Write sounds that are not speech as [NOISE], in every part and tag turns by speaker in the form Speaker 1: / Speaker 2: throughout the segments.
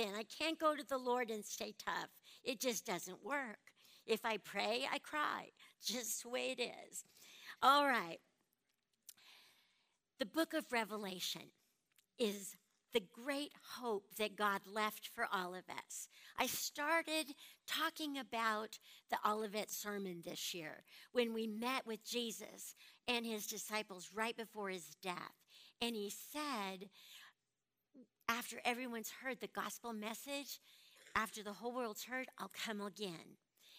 Speaker 1: I can't go to the Lord and stay tough. It just doesn't work. If I pray, I cry. [LAUGHS] Just the way it is. All right. The book of Revelation is the great hope that God left for all of us. I started talking about the Olivet sermon this year when we met with Jesus and his disciples right before his death. And he said, after everyone's heard the gospel message, after the whole world's heard, I'll come again.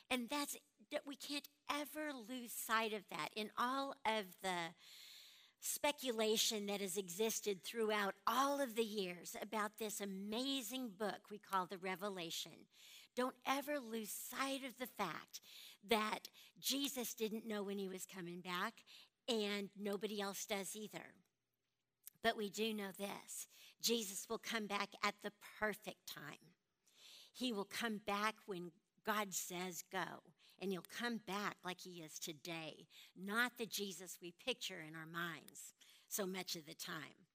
Speaker 1: And that's that we can't ever lose sight of that in all of the speculation that has existed throughout all of the years about this amazing book we call the Revelation. Don't ever lose sight of the fact that Jesus didn't know when he was coming back, and nobody else does either. But we do know this Jesus will come back at the perfect time. He will come back when God says go, and he'll come back like he is today, not the Jesus we picture in our minds so much of the time.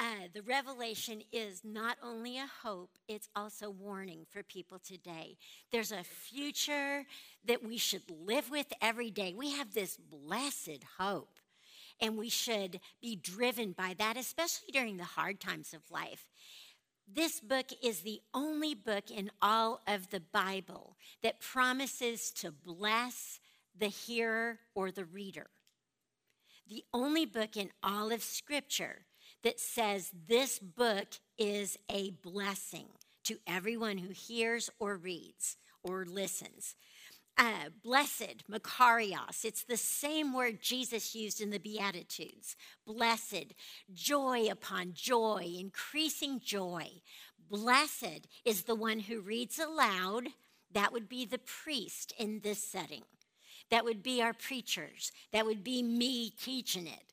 Speaker 1: Uh, the revelation is not only a hope, it's also warning for people today. There's a future that we should live with every day. We have this blessed hope, and we should be driven by that, especially during the hard times of life. This book is the only book in all of the Bible that promises to bless the hearer or the reader. The only book in all of Scripture that says this book is a blessing to everyone who hears or reads or listens. Uh, blessed, Makarios. It's the same word Jesus used in the Beatitudes. Blessed, joy upon joy, increasing joy. Blessed is the one who reads aloud. That would be the priest in this setting. That would be our preachers. That would be me teaching it.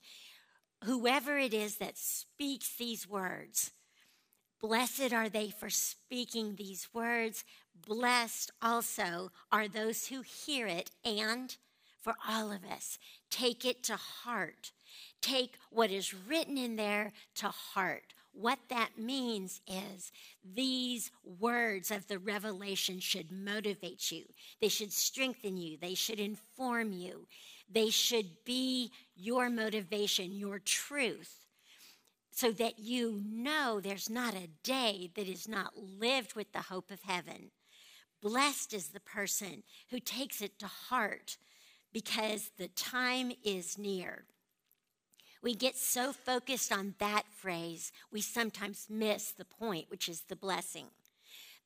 Speaker 1: Whoever it is that speaks these words, blessed are they for speaking these words. Blessed also are those who hear it, and for all of us, take it to heart. Take what is written in there to heart. What that means is these words of the revelation should motivate you, they should strengthen you, they should inform you, they should be your motivation, your truth so that you know there's not a day that is not lived with the hope of heaven. Blessed is the person who takes it to heart because the time is near. We get so focused on that phrase, we sometimes miss the point, which is the blessing.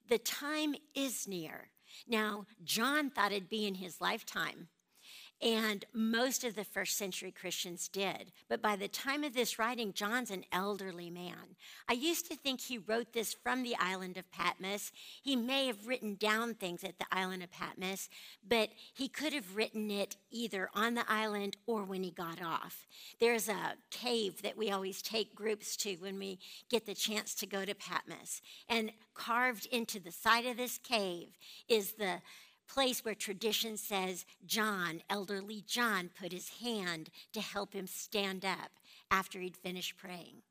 Speaker 1: The time is near. Now, John thought it'd be in his lifetime. And most of the first century Christians did. But by the time of this writing, John's an elderly man. I used to think he wrote this from the island of Patmos. He may have written down things at the island of Patmos, but he could have written it either on the island or when he got off. There's a cave that we always take groups to when we get the chance to go to Patmos. And carved into the side of this cave is the place where tradition says John, elderly John, put his hand to help him stand up after he'd finished praying.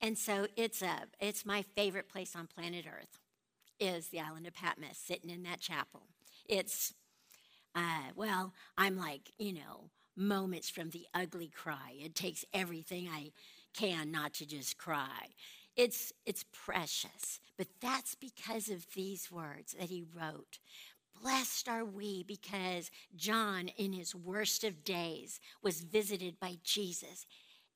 Speaker 1: And so it's a it's my favorite place on planet Earth is the island of Patmos, sitting in that chapel. It's uh, well, I'm like you know moments from the ugly cry. It takes everything I can not to just cry. It's it's precious, but that's because of these words that he wrote. Blessed are we because John, in his worst of days, was visited by Jesus.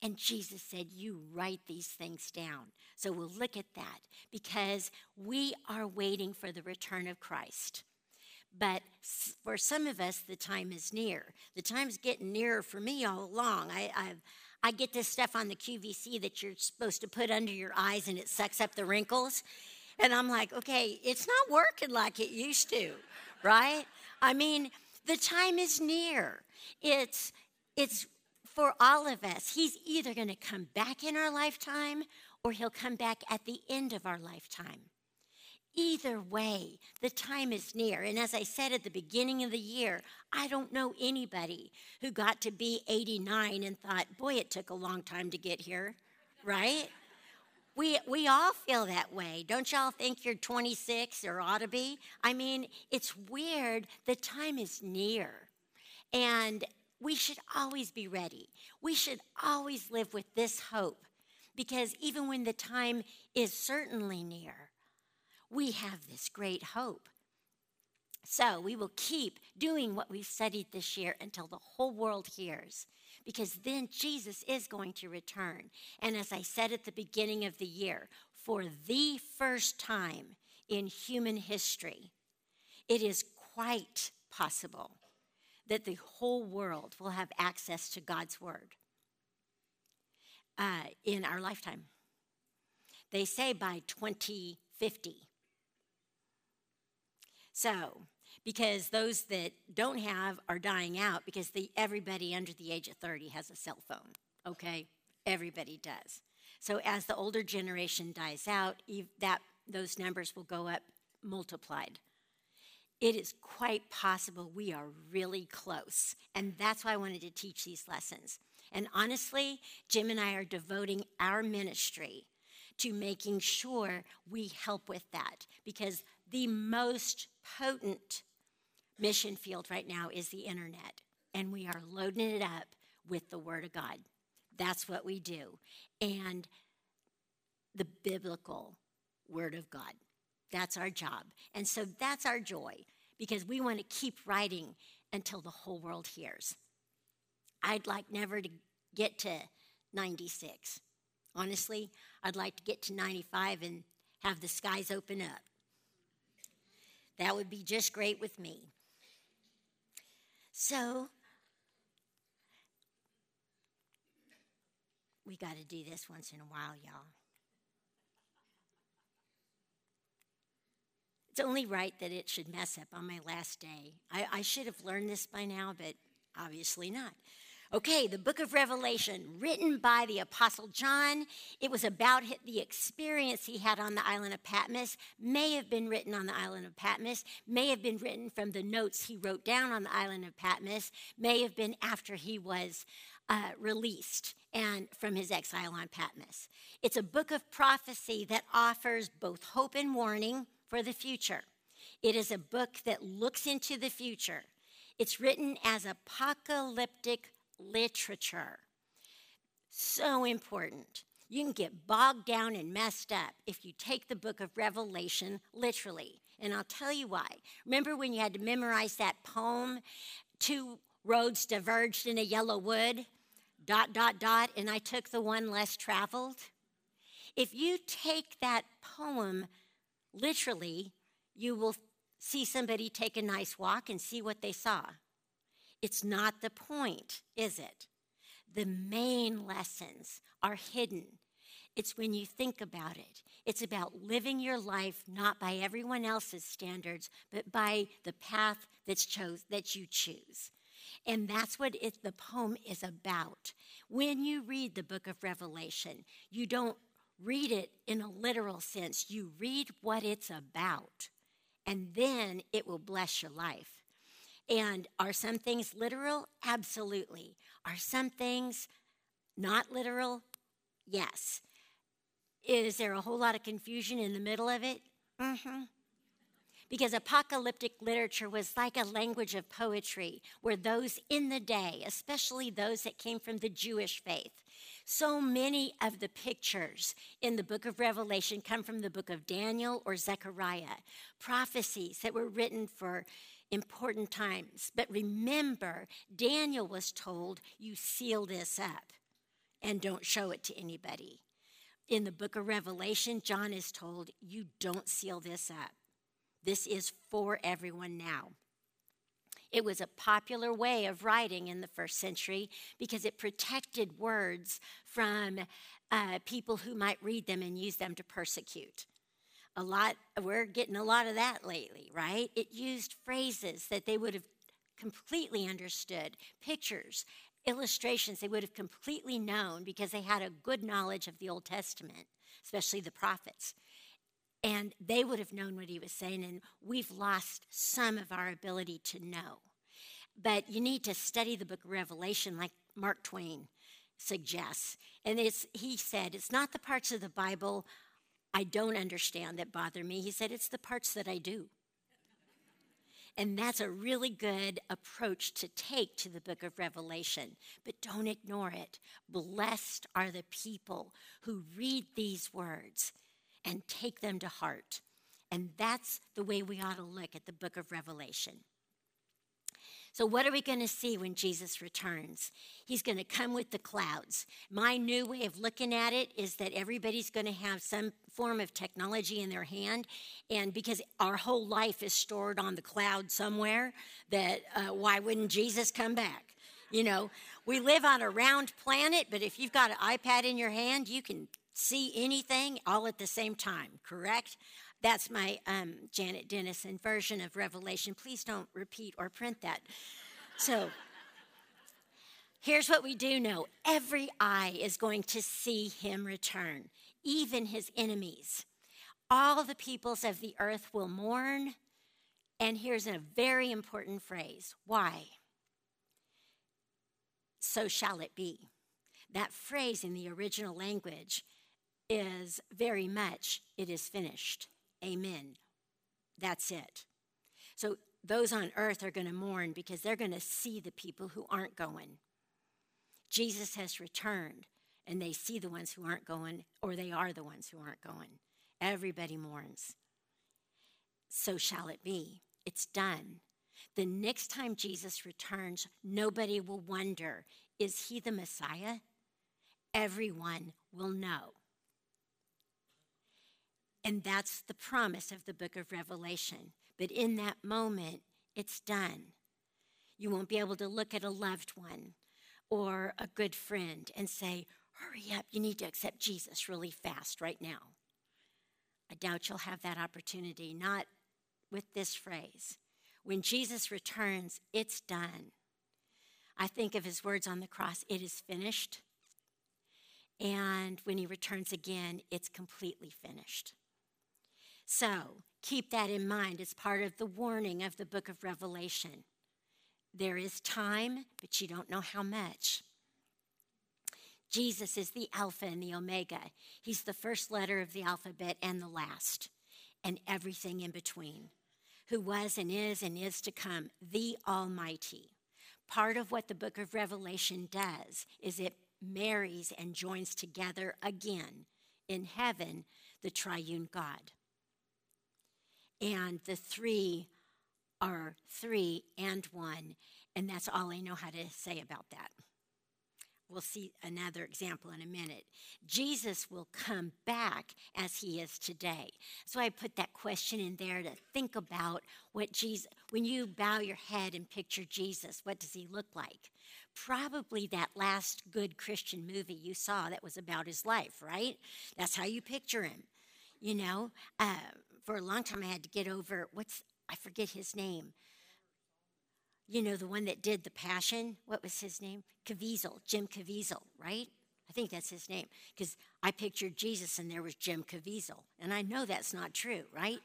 Speaker 1: And Jesus said, You write these things down. So we'll look at that because we are waiting for the return of Christ. But for some of us, the time is near. The time's getting nearer for me all along. I, i I get this stuff on the QVC that you're supposed to put under your eyes and it sucks up the wrinkles. And I'm like, okay, it's not working like it used to right? I mean, the time is near. It's it's for all of us. He's either going to come back in our lifetime or he'll come back at the end of our lifetime. Either way, the time is near. And as I said at the beginning of the year, I don't know anybody who got to be 89 and thought, boy, it took a long time to get here, right? We, we all feel that way. Don't y'all think you're 26 or ought to be? I mean, it's weird. The time is near. And we should always be ready. We should always live with this hope because even when the time is certainly near, we have this great hope. So we will keep doing what we've studied this year until the whole world hears, because then Jesus is going to return. And as I said at the beginning of the year, for the first time in human history, it is quite possible that the whole world will have access to God's Word uh, in our lifetime. They say by 2050. So, because those that don't have are dying out because the, everybody under the age of 30 has a cell phone, okay? Everybody does. So as the older generation dies out, that, those numbers will go up multiplied it is quite possible we are really close. And that's why I wanted to teach these lessons. And honestly, Jim and I are devoting our ministry to making sure we help with that because the most potent mission field right now is the internet. And we are loading it up with the Word of God. That's what we do. And the biblical Word of God. That's our job. And so that's our joy because we want to keep writing until the whole world hears. I'd like never to get to 96. Honestly, I'd like to get to 95 and have the skies open up. That would be just great with me. So, we got to do this once in a while, y'all. It's only right that it should mess up on my last day. I, I should have learned this by now, but obviously not. Okay, the book of Revelation, written by the Apostle John. It was about the experience he had on the island of Patmos, may have been written on the island of Patmos, may have been written from the notes he wrote down on the island of Patmos, may have been after he was uh, released and from his exile on Patmos. It's a book of prophecy that offers both hope and warning for the future. It is a book that looks into the future. It's written as apocalyptic literature. So important. You can get bogged down and messed up if you take the book of Revelation literally. And I'll tell you why. Remember when you had to memorize that poem, Two roads diverged in a yellow wood, dot, dot, dot, and I took the one less traveled? If you take that poem literally, you will see somebody take a nice walk and see what they saw. It's not the point, is it? The main lessons are hidden. It's when you think about it. It's about living your life not by everyone else's standards, but by the path that's chose, that you choose. And that's what it, the poem is about. When you read the book of Revelation, you don't read it in a literal sense. You read what it's about, and then it will bless your life. And are some things literal? Absolutely. Are some things not literal? Yes. Is there a whole lot of confusion in the middle of it? Mm-hmm. Because apocalyptic literature was like a language of poetry where those in the day, especially those that came from the Jewish faith, so many of the pictures in the book of Revelation come from the book of Daniel or Zechariah, prophecies that were written for important times. But remember, Daniel was told, You seal this up and don't show it to anybody. In the book of Revelation, John is told, You don't seal this up. This is for everyone now. It was a popular way of writing in the first century because it protected words from uh, people who might read them and use them to persecute. A lot, we're getting a lot of that lately, right? It used phrases that they would have completely understood, pictures, illustrations they would have completely known because they had a good knowledge of the Old Testament, especially the prophets. And they would have known what he was saying, and we've lost some of our ability to know. But you need to study the book of Revelation like Mark Twain suggests. And it's, he said, it's not the parts of the Bible I don't understand that bother me. He said, it's the parts that I do. And that's a really good approach to take to the book of Revelation. But don't ignore it. Blessed are the people who read these words and take them to heart. And that's the way we ought to look at the book of Revelation. So, what are we going to see when Jesus returns? He's going to come with the clouds. My new way of looking at it is that everybody's going to have some form of technology in their hand. And because our whole life is stored on the cloud somewhere, that uh, why wouldn't Jesus come back? You know, we live on a round planet, but if you've got an iPad in your hand, you can see anything all at the same time, correct? That's my um, Janet Denison version of Revelation. Please don't repeat or print that. So, here's what we do know every eye is going to see him return, even his enemies. All the peoples of the earth will mourn. And here's a very important phrase why? So shall it be. That phrase in the original language is very much, it is finished. Amen. That's it. So those on earth are going to mourn because they're going to see the people who aren't going. Jesus has returned and they see the ones who aren't going, or they are the ones who aren't going. Everybody mourns. So shall it be. It's done. The next time Jesus returns, nobody will wonder is he the Messiah? Everyone will know. And that's the promise of the book of Revelation. But in that moment, it's done. You won't be able to look at a loved one or a good friend and say, Hurry up, you need to accept Jesus really fast right now. I doubt you'll have that opportunity, not with this phrase. When Jesus returns, it's done. I think of his words on the cross, it is finished. And when he returns again, it's completely finished. So keep that in mind as part of the warning of the book of Revelation. There is time, but you don't know how much. Jesus is the Alpha and the Omega. He's the first letter of the alphabet and the last, and everything in between. Who was and is and is to come, the Almighty. Part of what the book of Revelation does is it marries and joins together again in heaven the triune God and the three are three and one, and that's all I know how to say about that. We'll see another example in a minute. Jesus will come back as he is today. So I put that question in there to think about what Jesus, when you bow your head and picture Jesus, what does he look like? Probably that last good Christian movie you saw that was about his life, right? That's how you picture him. You know, uh, for a long time I had to get over what's I forget his name. You know, the one that did the Passion. What was his name? Caviezel, Jim Caviezel, right? I think that's his name because I pictured Jesus and there was Jim Caviezel, and I know that's not true, right?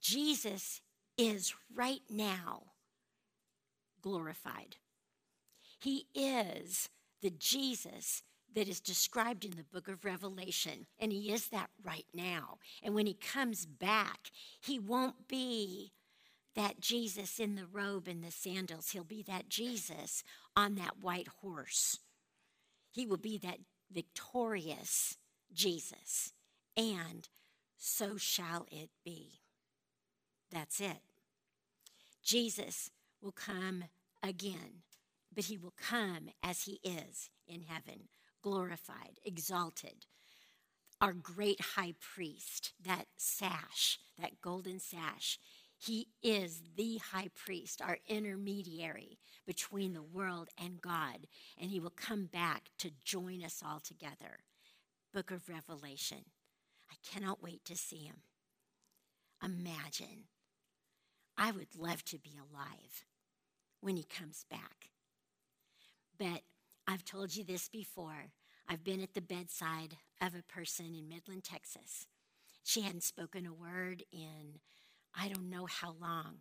Speaker 1: Jesus is right now glorified. He is the Jesus that is described in the book of Revelation. And he is that right now. And when he comes back, he won't be that Jesus in the robe and the sandals. He'll be that Jesus on that white horse. He will be that victorious Jesus. And so shall it be. That's it. Jesus will come again, but he will come as he is in heaven glorified, exalted. Our great high priest, that sash, that golden sash, he is the high priest, our intermediary between the world and God, and he will come back to join us all together. Book of Revelation. I cannot wait to see him. Imagine. I would love to be alive when he comes back. But I've told you this before. I've been at the bedside of a person in Midland, Texas. She hadn't spoken a word in I don't know how long.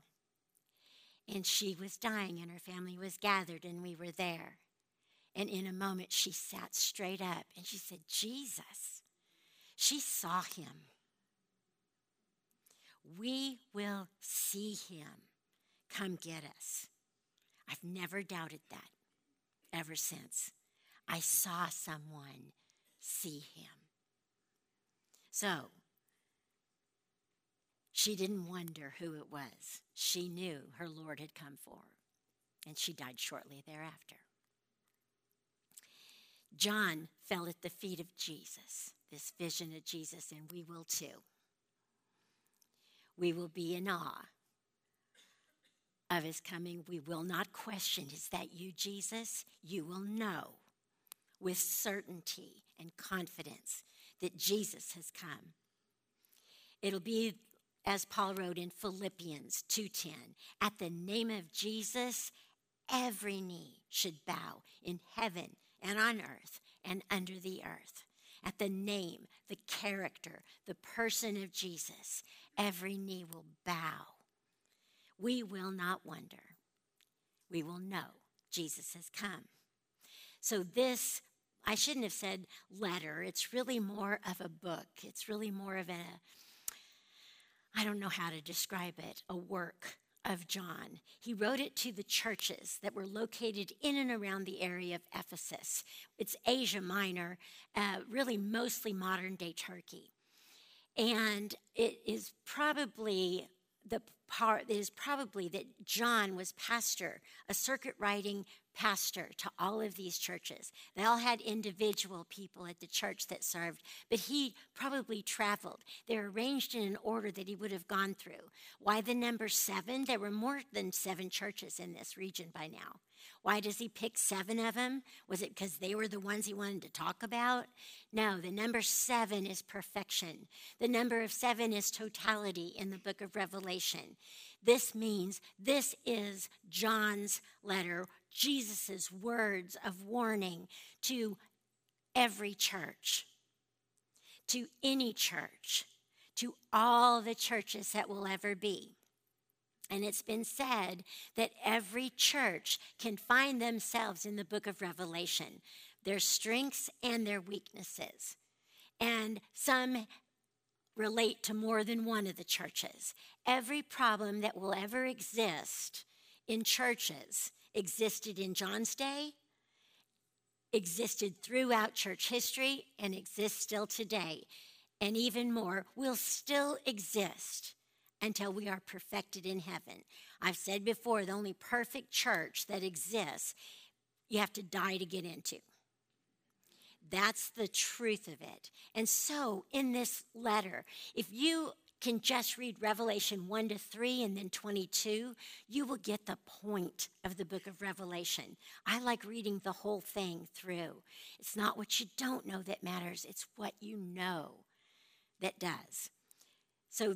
Speaker 1: And she was dying, and her family was gathered, and we were there. And in a moment, she sat straight up and she said, Jesus. She saw him. We will see him come get us. I've never doubted that ever since. I saw someone see him. So, she didn't wonder who it was. She knew her Lord had come for her, and she died shortly thereafter. John fell at the feet of Jesus, this vision of Jesus, and we will too. We will be in awe of his coming. We will not question, is that you, Jesus? You will know with certainty and confidence that Jesus has come. It'll be as Paul wrote in Philippians 2:10, at the name of Jesus every knee should bow in heaven and on earth and under the earth. At the name, the character, the person of Jesus, every knee will bow. We will not wonder. We will know Jesus has come. So, this, I shouldn't have said letter. It's really more of a book. It's really more of a, I don't know how to describe it, a work of John. He wrote it to the churches that were located in and around the area of Ephesus. It's Asia Minor, uh, really mostly modern day Turkey. And it is probably the part is probably that John was pastor, a circuit riding pastor to all of these churches. They all had individual people at the church that served, but he probably traveled. They're arranged in an order that he would have gone through. Why the number seven? There were more than seven churches in this region by now. Why does he pick seven of them? Was it because they were the ones he wanted to talk about? No, the number seven is perfection. The number of seven is totality in the book of Revelation. This means this is John's letter, Jesus' words of warning to every church, to any church, to all the churches that will ever be. And it's been said that every church can find themselves in the book of Revelation, their strengths and their weaknesses. And some relate to more than one of the churches. Every problem that will ever exist in churches existed in John's day, existed throughout church history, and exists still today. And even more, will still exist until we are perfected in heaven. I've said before, the only perfect church that exists, you have to die to get into. That's the truth of it. And so, in this letter, if you can just read Revelation 1 to 3 and then 22, you will get the point of the book of Revelation. I like reading the whole thing through. It's not what you don't know that matters, it's what you know that does. So,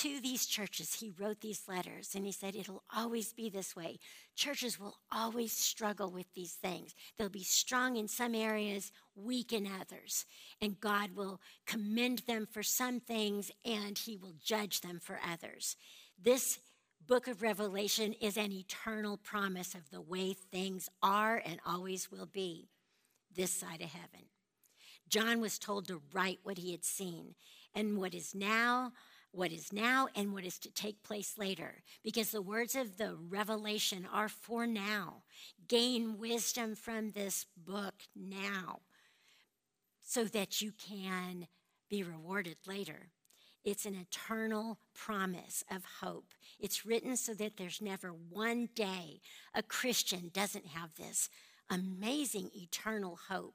Speaker 1: to these churches, he wrote these letters and he said, It'll always be this way. Churches will always struggle with these things. They'll be strong in some areas, weak in others. And God will commend them for some things and he will judge them for others. This book of Revelation is an eternal promise of the way things are and always will be this side of heaven. John was told to write what he had seen and what is now what is now and what is to take place later, because the words of the revelation are for now. Gain wisdom from this book now so that you can be rewarded later. It's an eternal promise of hope. It's written so that there's never one day a Christian doesn't have this amazing eternal hope.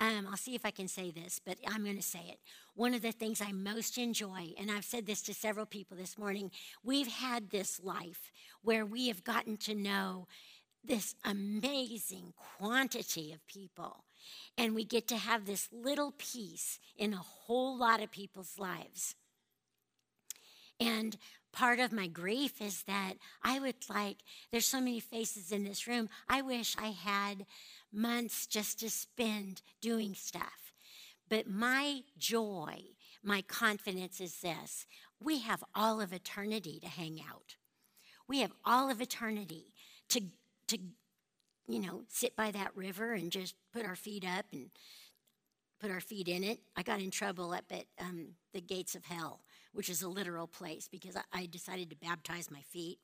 Speaker 1: Um, I'll see if I can say this, but I'm going to say it. One of the things I most enjoy, and I've said this to several people this morning, we've had this life where we have gotten to know this amazing quantity of people. And we get to have this little piece in a whole lot of people's lives. And part of my grief is that I would like, there's so many faces in this room. I wish I had months just to spend doing stuff. But my joy, my confidence is this we have all of eternity to hang out. We have all of eternity to, to you know, sit by that river and just put our feet up and put our feet in it. I got in trouble up at um, the gates of hell, which is a literal place because I, I decided to baptize my feet.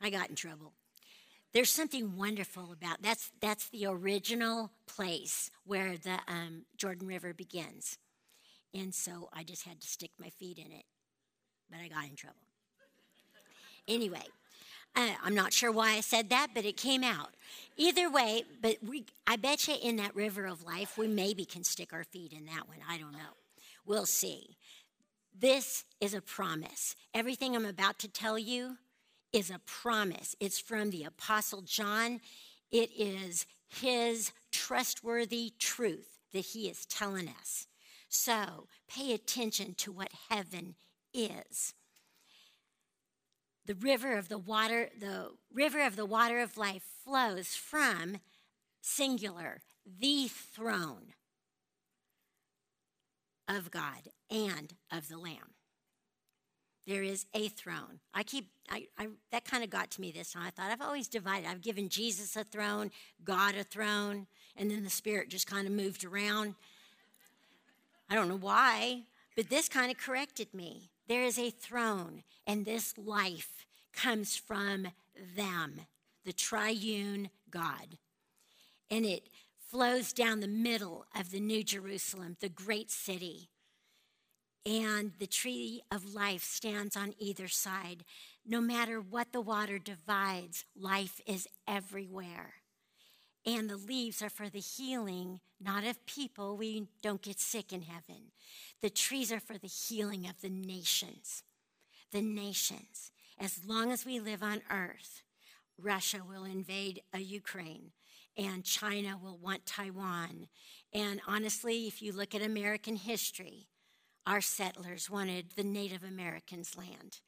Speaker 1: I got in trouble. There's something wonderful about that's that's the original place where the um, Jordan River begins, and so I just had to stick my feet in it, but I got in trouble. Anyway, uh, I'm not sure why I said that, but it came out. Either way, but we, I bet you in that river of life, we maybe can stick our feet in that one. I don't know. We'll see. This is a promise. Everything I'm about to tell you is a promise. It's from the Apostle John. It is his trustworthy truth that he is telling us. So pay attention to what heaven is the river of the water the river of the water of life flows from singular the throne of god and of the lamb there is a throne i keep I, I that kind of got to me this time i thought i've always divided i've given jesus a throne god a throne and then the spirit just kind of moved around i don't know why but this kind of corrected me there is a throne, and this life comes from them, the triune God. And it flows down the middle of the New Jerusalem, the great city. And the tree of life stands on either side. No matter what the water divides, life is everywhere. And the leaves are for the healing, not of people. We don't get sick in heaven. The trees are for the healing of the nations. The nations. As long as we live on earth, Russia will invade a Ukraine and China will want Taiwan. And honestly, if you look at American history, our settlers wanted the Native Americans' land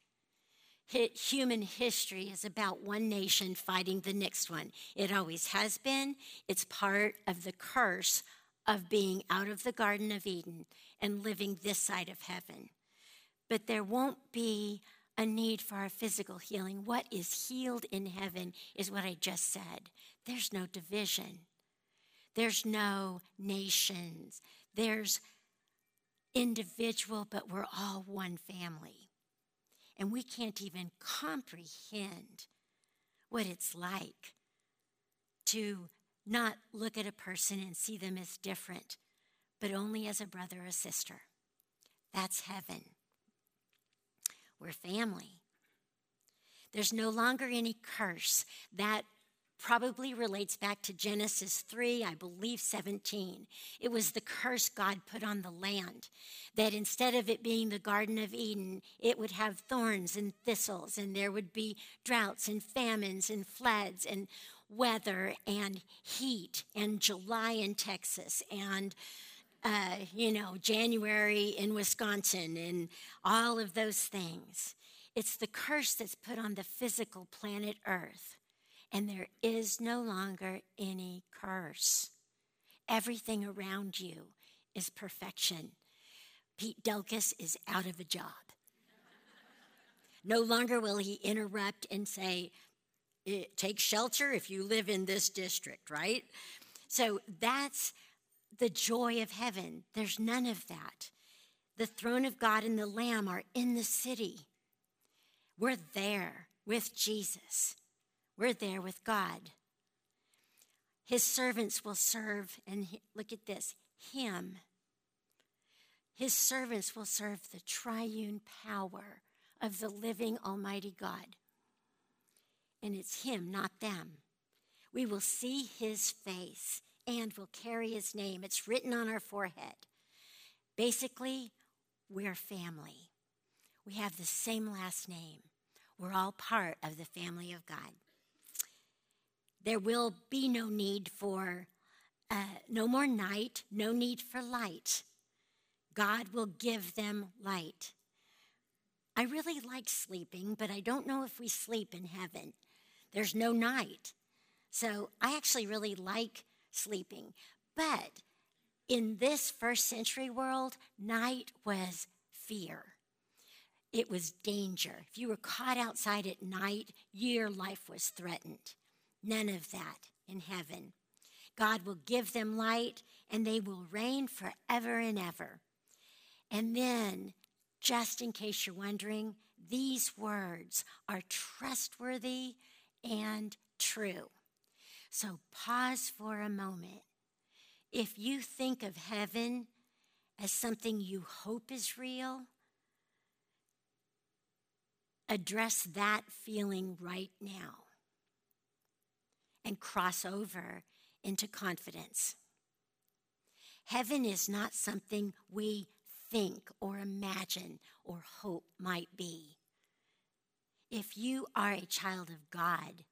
Speaker 1: human history is about one nation fighting the next one. It always has been. It's part of the curse of being out of the Garden of Eden and living this side of heaven. But there won't be a need for our physical healing. What is healed in heaven is what I just said. There's no division, there's no nations, there's individual, but we're all one family. And we can't even comprehend what it's like to not look at a person and see them as different, but only as a brother or sister. That's heaven. We're family. There's no longer any curse. That probably relates back to Genesis 3, I believe 17. It was the curse God put on the land, that instead of it being the Garden of Eden, it would have thorns and thistles, and there would be droughts and famines and floods and weather and heat and July in Texas and uh, you know, January in Wisconsin and all of those things. It's the curse that's put on the physical planet Earth and there is no longer any curse. Everything around you is perfection. Pete Delkus is out of a job. No longer will he interrupt and say, eh, Take shelter if you live in this district, right? So that's the joy of heaven. There's none of that. The throne of God and the Lamb are in the city. We're there with Jesus. We're there with God. His servants will serve, and look at this Him. His servants will serve the triune power of the living Almighty God. And it's Him, not them. We will see His face and will carry His name. It's written on our forehead. Basically, we're family. We have the same last name. We're all part of the family of God. There will be no need for, uh, no more night, no need for light. God will give them light. I really like sleeping, but I don't know if we sleep in heaven. There's no night. So I actually really like sleeping. But in this first century world, night was fear. It was danger. If you were caught outside at night, your life was threatened. None of that in heaven. God will give them light and they will reign forever and ever. And then, just in case you're wondering, these words are trustworthy and true. So pause for a moment. If you think of heaven as something you hope is real, address that feeling right now and cross over into confidence. Heaven is not something we think or imagine or hope might be. If you are a child of God,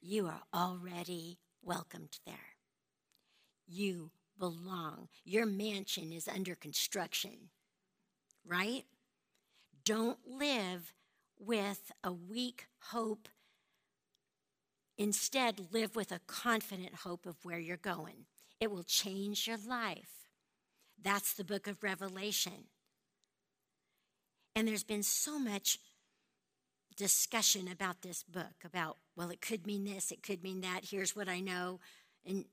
Speaker 1: you are already welcomed there. You belong. Your mansion is under construction, right? Don't live with a weak hope. Instead, live with a confident hope of where you're going. It will change your life. That's the book of Revelation. And there's been so much discussion about this book about, well, it could mean this, it could mean that. Here's what I know, and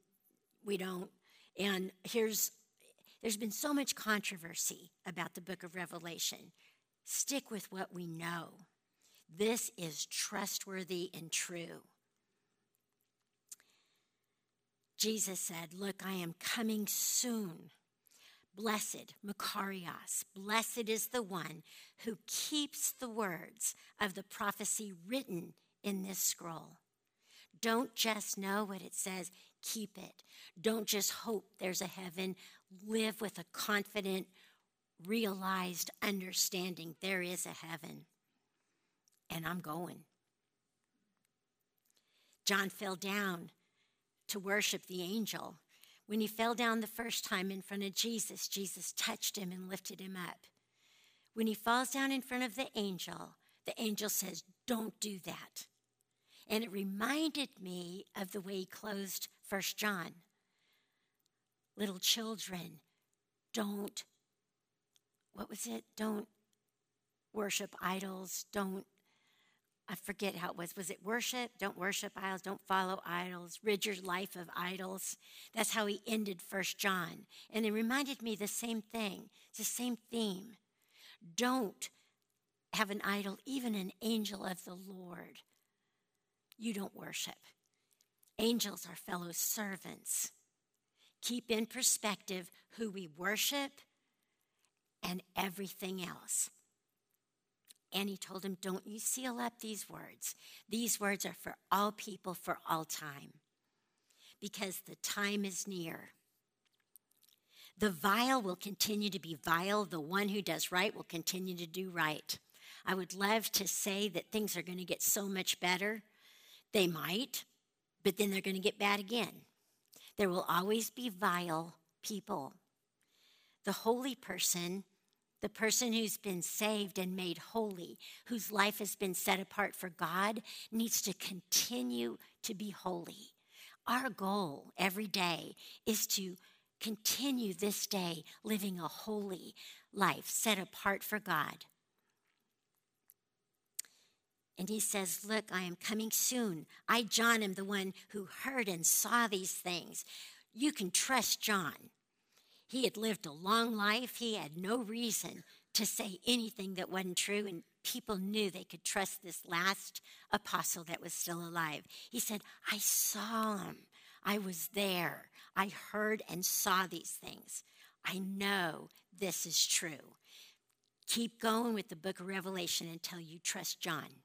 Speaker 1: we don't. And here's, there's been so much controversy about the book of Revelation. Stick with what we know. This is trustworthy and true. Jesus said, Look, I am coming soon. Blessed, Makarios, blessed is the one who keeps the words of the prophecy written in this scroll. Don't just know what it says, keep it. Don't just hope there's a heaven. Live with a confident, realized understanding there is a heaven, and I'm going. John fell down to worship the angel. When he fell down the first time in front of Jesus, Jesus touched him and lifted him up. When he falls down in front of the angel, the angel says, Don't do that. And it reminded me of the way he closed First John. Little children, don't what was it? Don't worship idols. Don't, I forget how it was. Was it worship? Don't worship idols. Don't follow idols. Rid your life of idols. That's how he ended First John. And it reminded me the same thing. It's the same theme. Don't have an idol, even an angel of the Lord. You don't worship. Angels are fellow servants. Keep in perspective who we worship and everything else. And he told him, Don't you seal up these words. These words are for all people for all time, because the time is near. The vile will continue to be vile. The one who does right will continue to do right. I would love to say that things are going to get so much better. They might, but then they're going to get bad again. There will always be vile people. The holy person the person who's been saved and made holy, whose life has been set apart for God, needs to continue to be holy. Our goal every day is to continue this day living a holy life set apart for God. And he says, Look, I am coming soon. I, John, am the one who heard and saw these things. You can trust John. He had lived a long life. He had no reason to say anything that wasn't true, and people knew they could trust this last apostle that was still alive. He said, I saw him. I was there. I heard and saw these things. I know this is true. Keep going with the book of Revelation until you trust John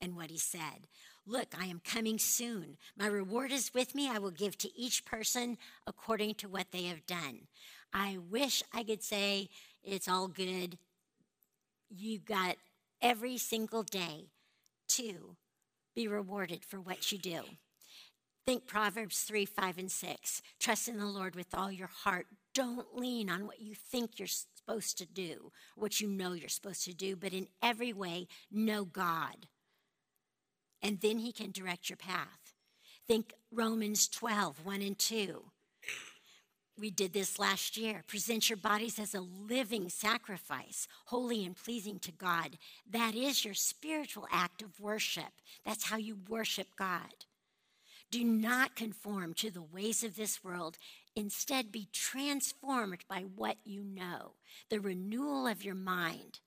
Speaker 1: and what he said. Look, I am coming soon. My reward is with me. I will give to each person according to what they have done. I wish I could say it's all good. You got every single day to be rewarded for what you do. Think Proverbs 3, 5, and 6. Trust in the Lord with all your heart. Don't lean on what you think you're supposed to do, what you know you're supposed to do, but in every way, know God and then he can direct your path. Think Romans 12, 1 and 2. We did this last year. Present your bodies as a living sacrifice, holy and pleasing to God. That is your spiritual act of worship. That's how you worship God. Do not conform to the ways of this world. Instead, be transformed by what you know, the renewal of your mind.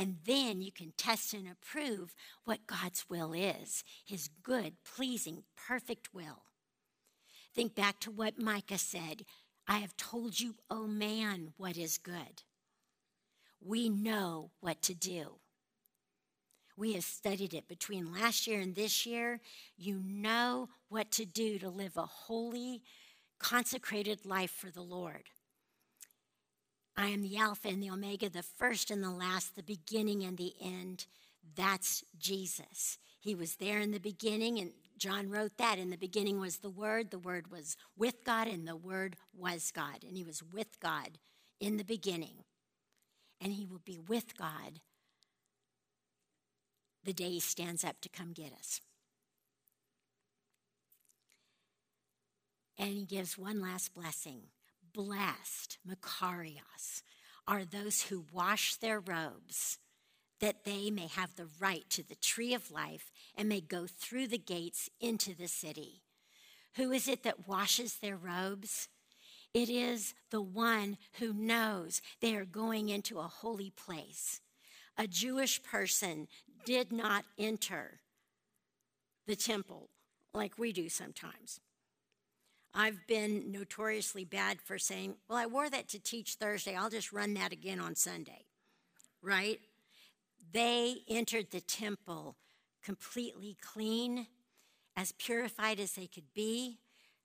Speaker 1: And then you can test and approve what God's will is his good, pleasing, perfect will. Think back to what Micah said I have told you, O oh man, what is good. We know what to do. We have studied it between last year and this year. You know what to do to live a holy, consecrated life for the Lord. I am the Alpha and the Omega, the first and the last, the beginning and the end. That's Jesus. He was there in the beginning, and John wrote that. In the beginning was the Word, the Word was with God, and the Word was God. And He was with God in the beginning. And He will be with God the day he stands up to come get us. And he gives one last blessing. Blessed, Makarios, are those who wash their robes, that they may have the right to the tree of life and may go through the gates into the city. Who is it that washes their robes? It is the one who knows they are going into a holy place. A Jewish person did not enter the temple like we do sometimes. I've been notoriously bad for saying, well, I wore that to teach Thursday. I'll just run that again on Sunday, right? They entered the temple completely clean, as purified as they could be.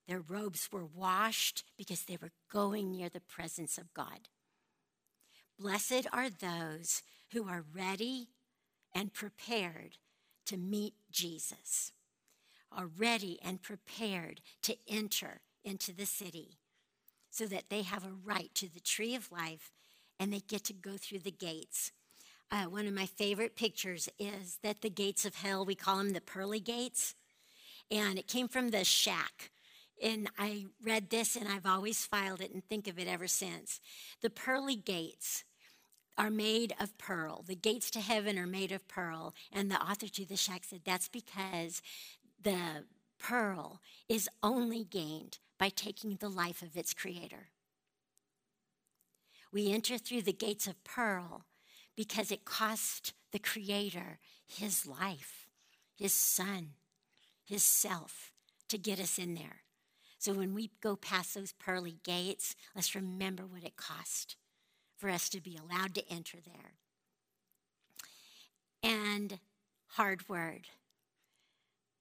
Speaker 1: Their robes were washed because they were going near the presence of God. Blessed are those who are ready and prepared to meet Jesus, are ready and prepared to enter into the city so that they have a right to the tree of life and they get to go through the gates. Uh, one of my favorite pictures is that the gates of hell, we call them the pearly gates, and it came from the shack. And I read this and I've always filed it and think of it ever since. The pearly gates are made of pearl. The gates to heaven are made of pearl. And the author to the shack said that's because the pearl is only gained by taking the life of its creator. We enter through the gates of pearl because it cost the creator his life, his son, his self to get us in there. So when we go past those pearly gates, let's remember what it cost for us to be allowed to enter there. And hard word.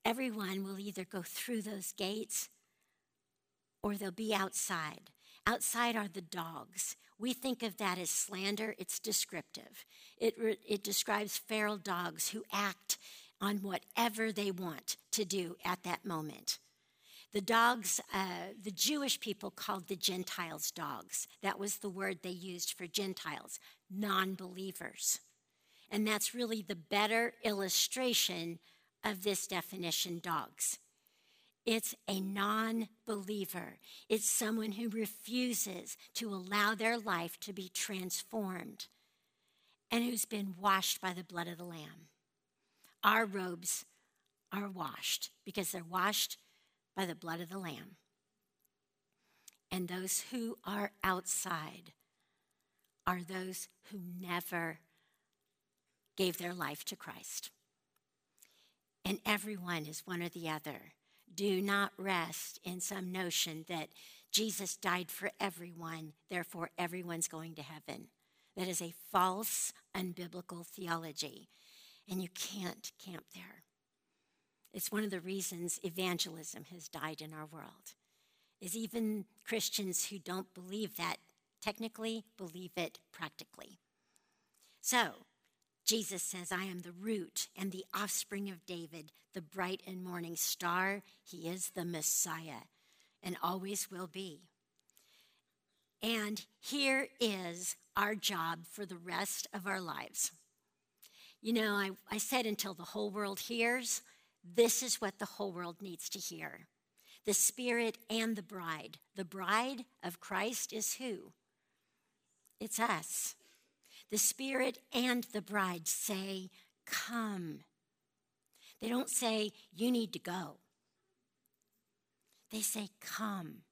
Speaker 1: Everyone will either go through those gates or they'll be outside. Outside are the dogs. We think of that as slander, it's descriptive. It, it describes feral dogs who act on whatever they want to do at that moment. The dogs, uh, the Jewish people called the Gentiles dogs. That was the word they used for Gentiles, non believers. And that's really the better illustration of this definition dogs. It's a non believer. It's someone who refuses to allow their life to be transformed and who's been washed by the blood of the Lamb. Our robes are washed because they're washed by the blood of the Lamb. And those who are outside are those who never gave their life to Christ. And everyone is one or the other. Do not rest in some notion that Jesus died for everyone, therefore everyone's going to heaven. That is a false, unbiblical theology, and you can't camp there. It's one of the reasons evangelism has died in our world. Is even Christians who don't believe that technically believe it practically. So, Jesus says, I am the root and the offspring of David, the bright and morning star. He is the Messiah and always will be. And here is our job for the rest of our lives. You know, I, I said until the whole world hears, this is what the whole world needs to hear the Spirit and the bride. The bride of Christ is who? It's us. The Spirit and the bride say, Come. They don't say, You need to go. They say, Come.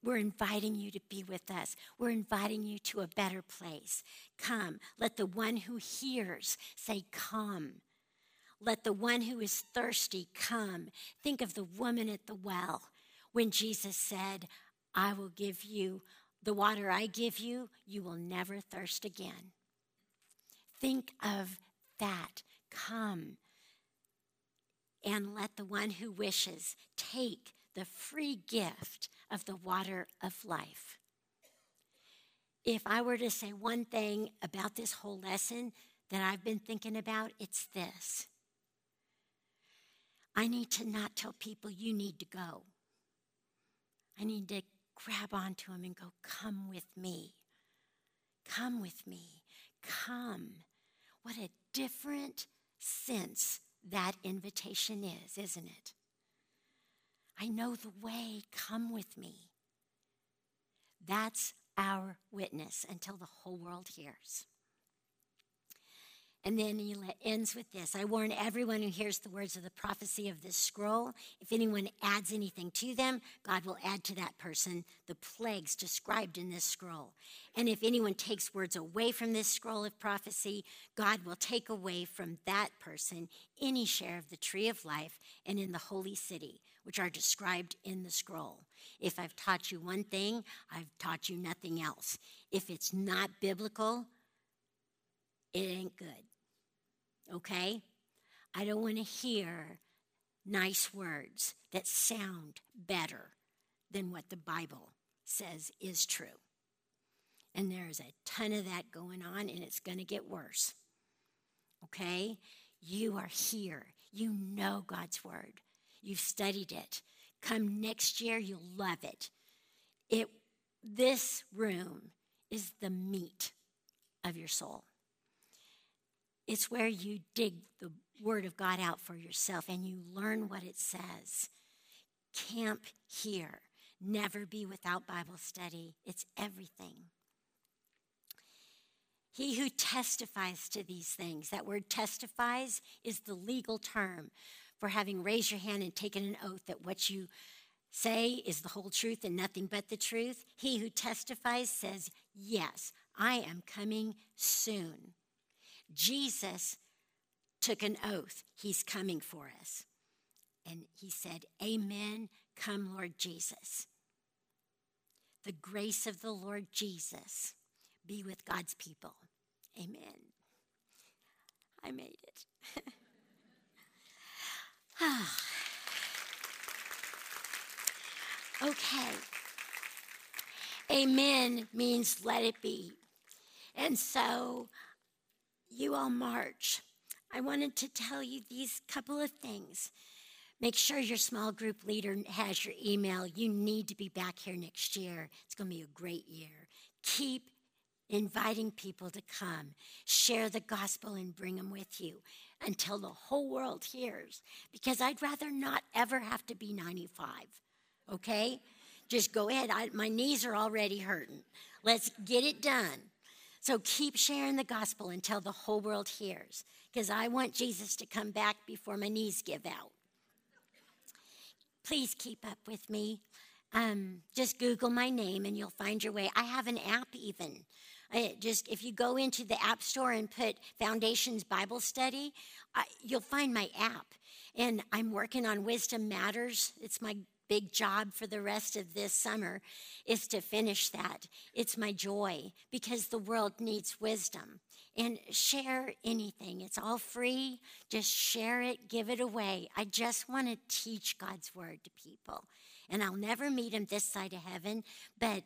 Speaker 1: We're inviting you to be with us. We're inviting you to a better place. Come. Let the one who hears say, Come. Let the one who is thirsty come. Think of the woman at the well when Jesus said, I will give you the water I give you, you will never thirst again. Think of that. Come and let the one who wishes take the free gift of the water of life. If I were to say one thing about this whole lesson that I've been thinking about, it's this. I need to not tell people you need to go. I need to grab onto him and go, Come with me. Come with me. Come. What a different sense that invitation is, isn't it? I know the way. Come with me. That's our witness until the whole world hears. And then he ends with this I warn everyone who hears the words of the prophecy of this scroll. If anyone adds anything to them, God will add to that person the plagues described in this scroll. And if anyone takes words away from this scroll of prophecy, God will take away from that person any share of the tree of life and in the holy city, which are described in the scroll. If I've taught you one thing, I've taught you nothing else. If it's not biblical, it ain't good okay? I don't want to hear nice words that sound better than what the Bible says is true. And there's a ton of that going on, and it's going to get worse. Okay? You are here. You know God's Word. You've studied it. Come next year, you'll love it. It this room is the meat of your soul. It's where you dig the Word of God out for yourself and you learn what it says. Camp here. Never be without Bible study. It's everything. He who testifies to these things, that word testifies is the legal term for having raised your hand and taken an oath that what you say is the whole truth and nothing but the truth. He who testifies says, Yes, I am coming soon. Jesus took an oath, He's coming for us. And He said, Amen. Come, Lord Jesus. The grace of the Lord Jesus be with God's people. Amen. I made it. [SIGHS] okay. Amen means let it be. And so you all march, I wanted to tell you these couple of things. Make sure your small group leader has your email. You need to be back here next year. It's going to be a great year. Keep inviting people to come. Share the gospel and bring them with you until the whole world hears. Because I'd rather not ever have to be 95, okay? Just go ahead. I, my knees are already hurting. Let's get it done. So keep sharing the gospel until the whole world hears, because I want Jesus to come back before my knees give out. Please keep up with me. Um, just Google my name and you'll find your way. I have an app even. I just if you go into the app store and put Foundations Bible Study, I, you'll find my app. And I'm working on Wisdom Matters. It's my big job for the rest of this summer is to finish that. It's my joy because the world needs wisdom. And share anything, it's all free. Just share it, give it away. I just want to teach God's word to people. And I'll never meet him this side of heaven, but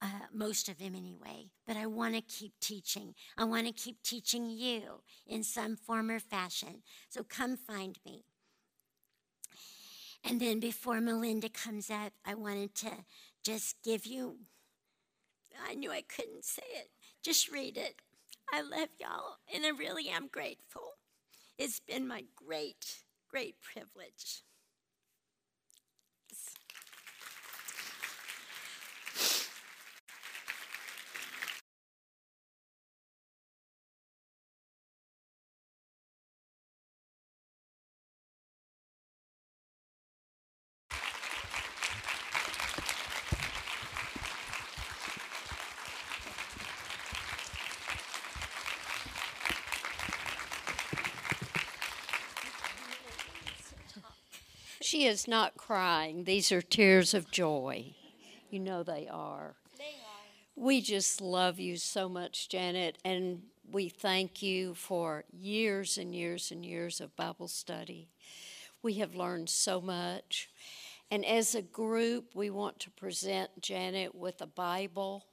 Speaker 1: uh, most of them anyway. But I want to keep teaching. I want to keep teaching you in some form or fashion. So come find me. And then before Melinda comes up, I wanted to just give you, I knew I couldn't say it. Just read it. I love y'all, and I really am grateful. It's been my great, great privilege.
Speaker 2: She is not crying. These are tears of joy. You know they are.
Speaker 3: They are.
Speaker 2: We just love you so much, Janet, and we thank you for years and years and years of Bible study. We have learned so much. And as a group, we want to present Janet with a Bible.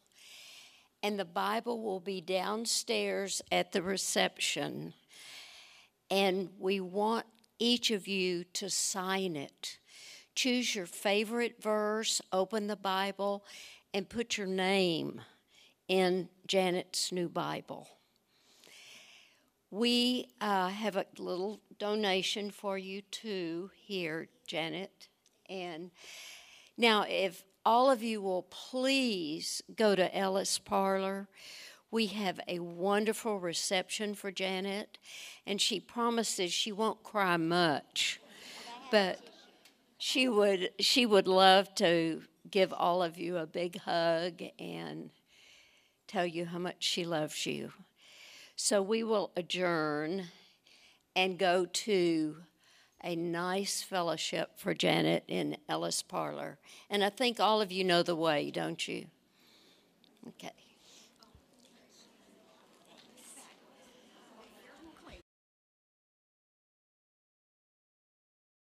Speaker 2: And the Bible will be downstairs at the reception. And we want each of you to sign it. Choose your favorite verse, open the Bible, and put your name in Janet's new Bible. We uh, have a little donation for you too here, Janet. And now, if all of you will please go to Ellis Parlor, we have a wonderful reception for Janet, and she promises she won't cry much, but she would she would love to give all of you a big hug and tell you how much she loves you. So we will adjourn and go to a nice fellowship for Janet in Ellis Parlor. And I think all of you know the way, don't you? Okay.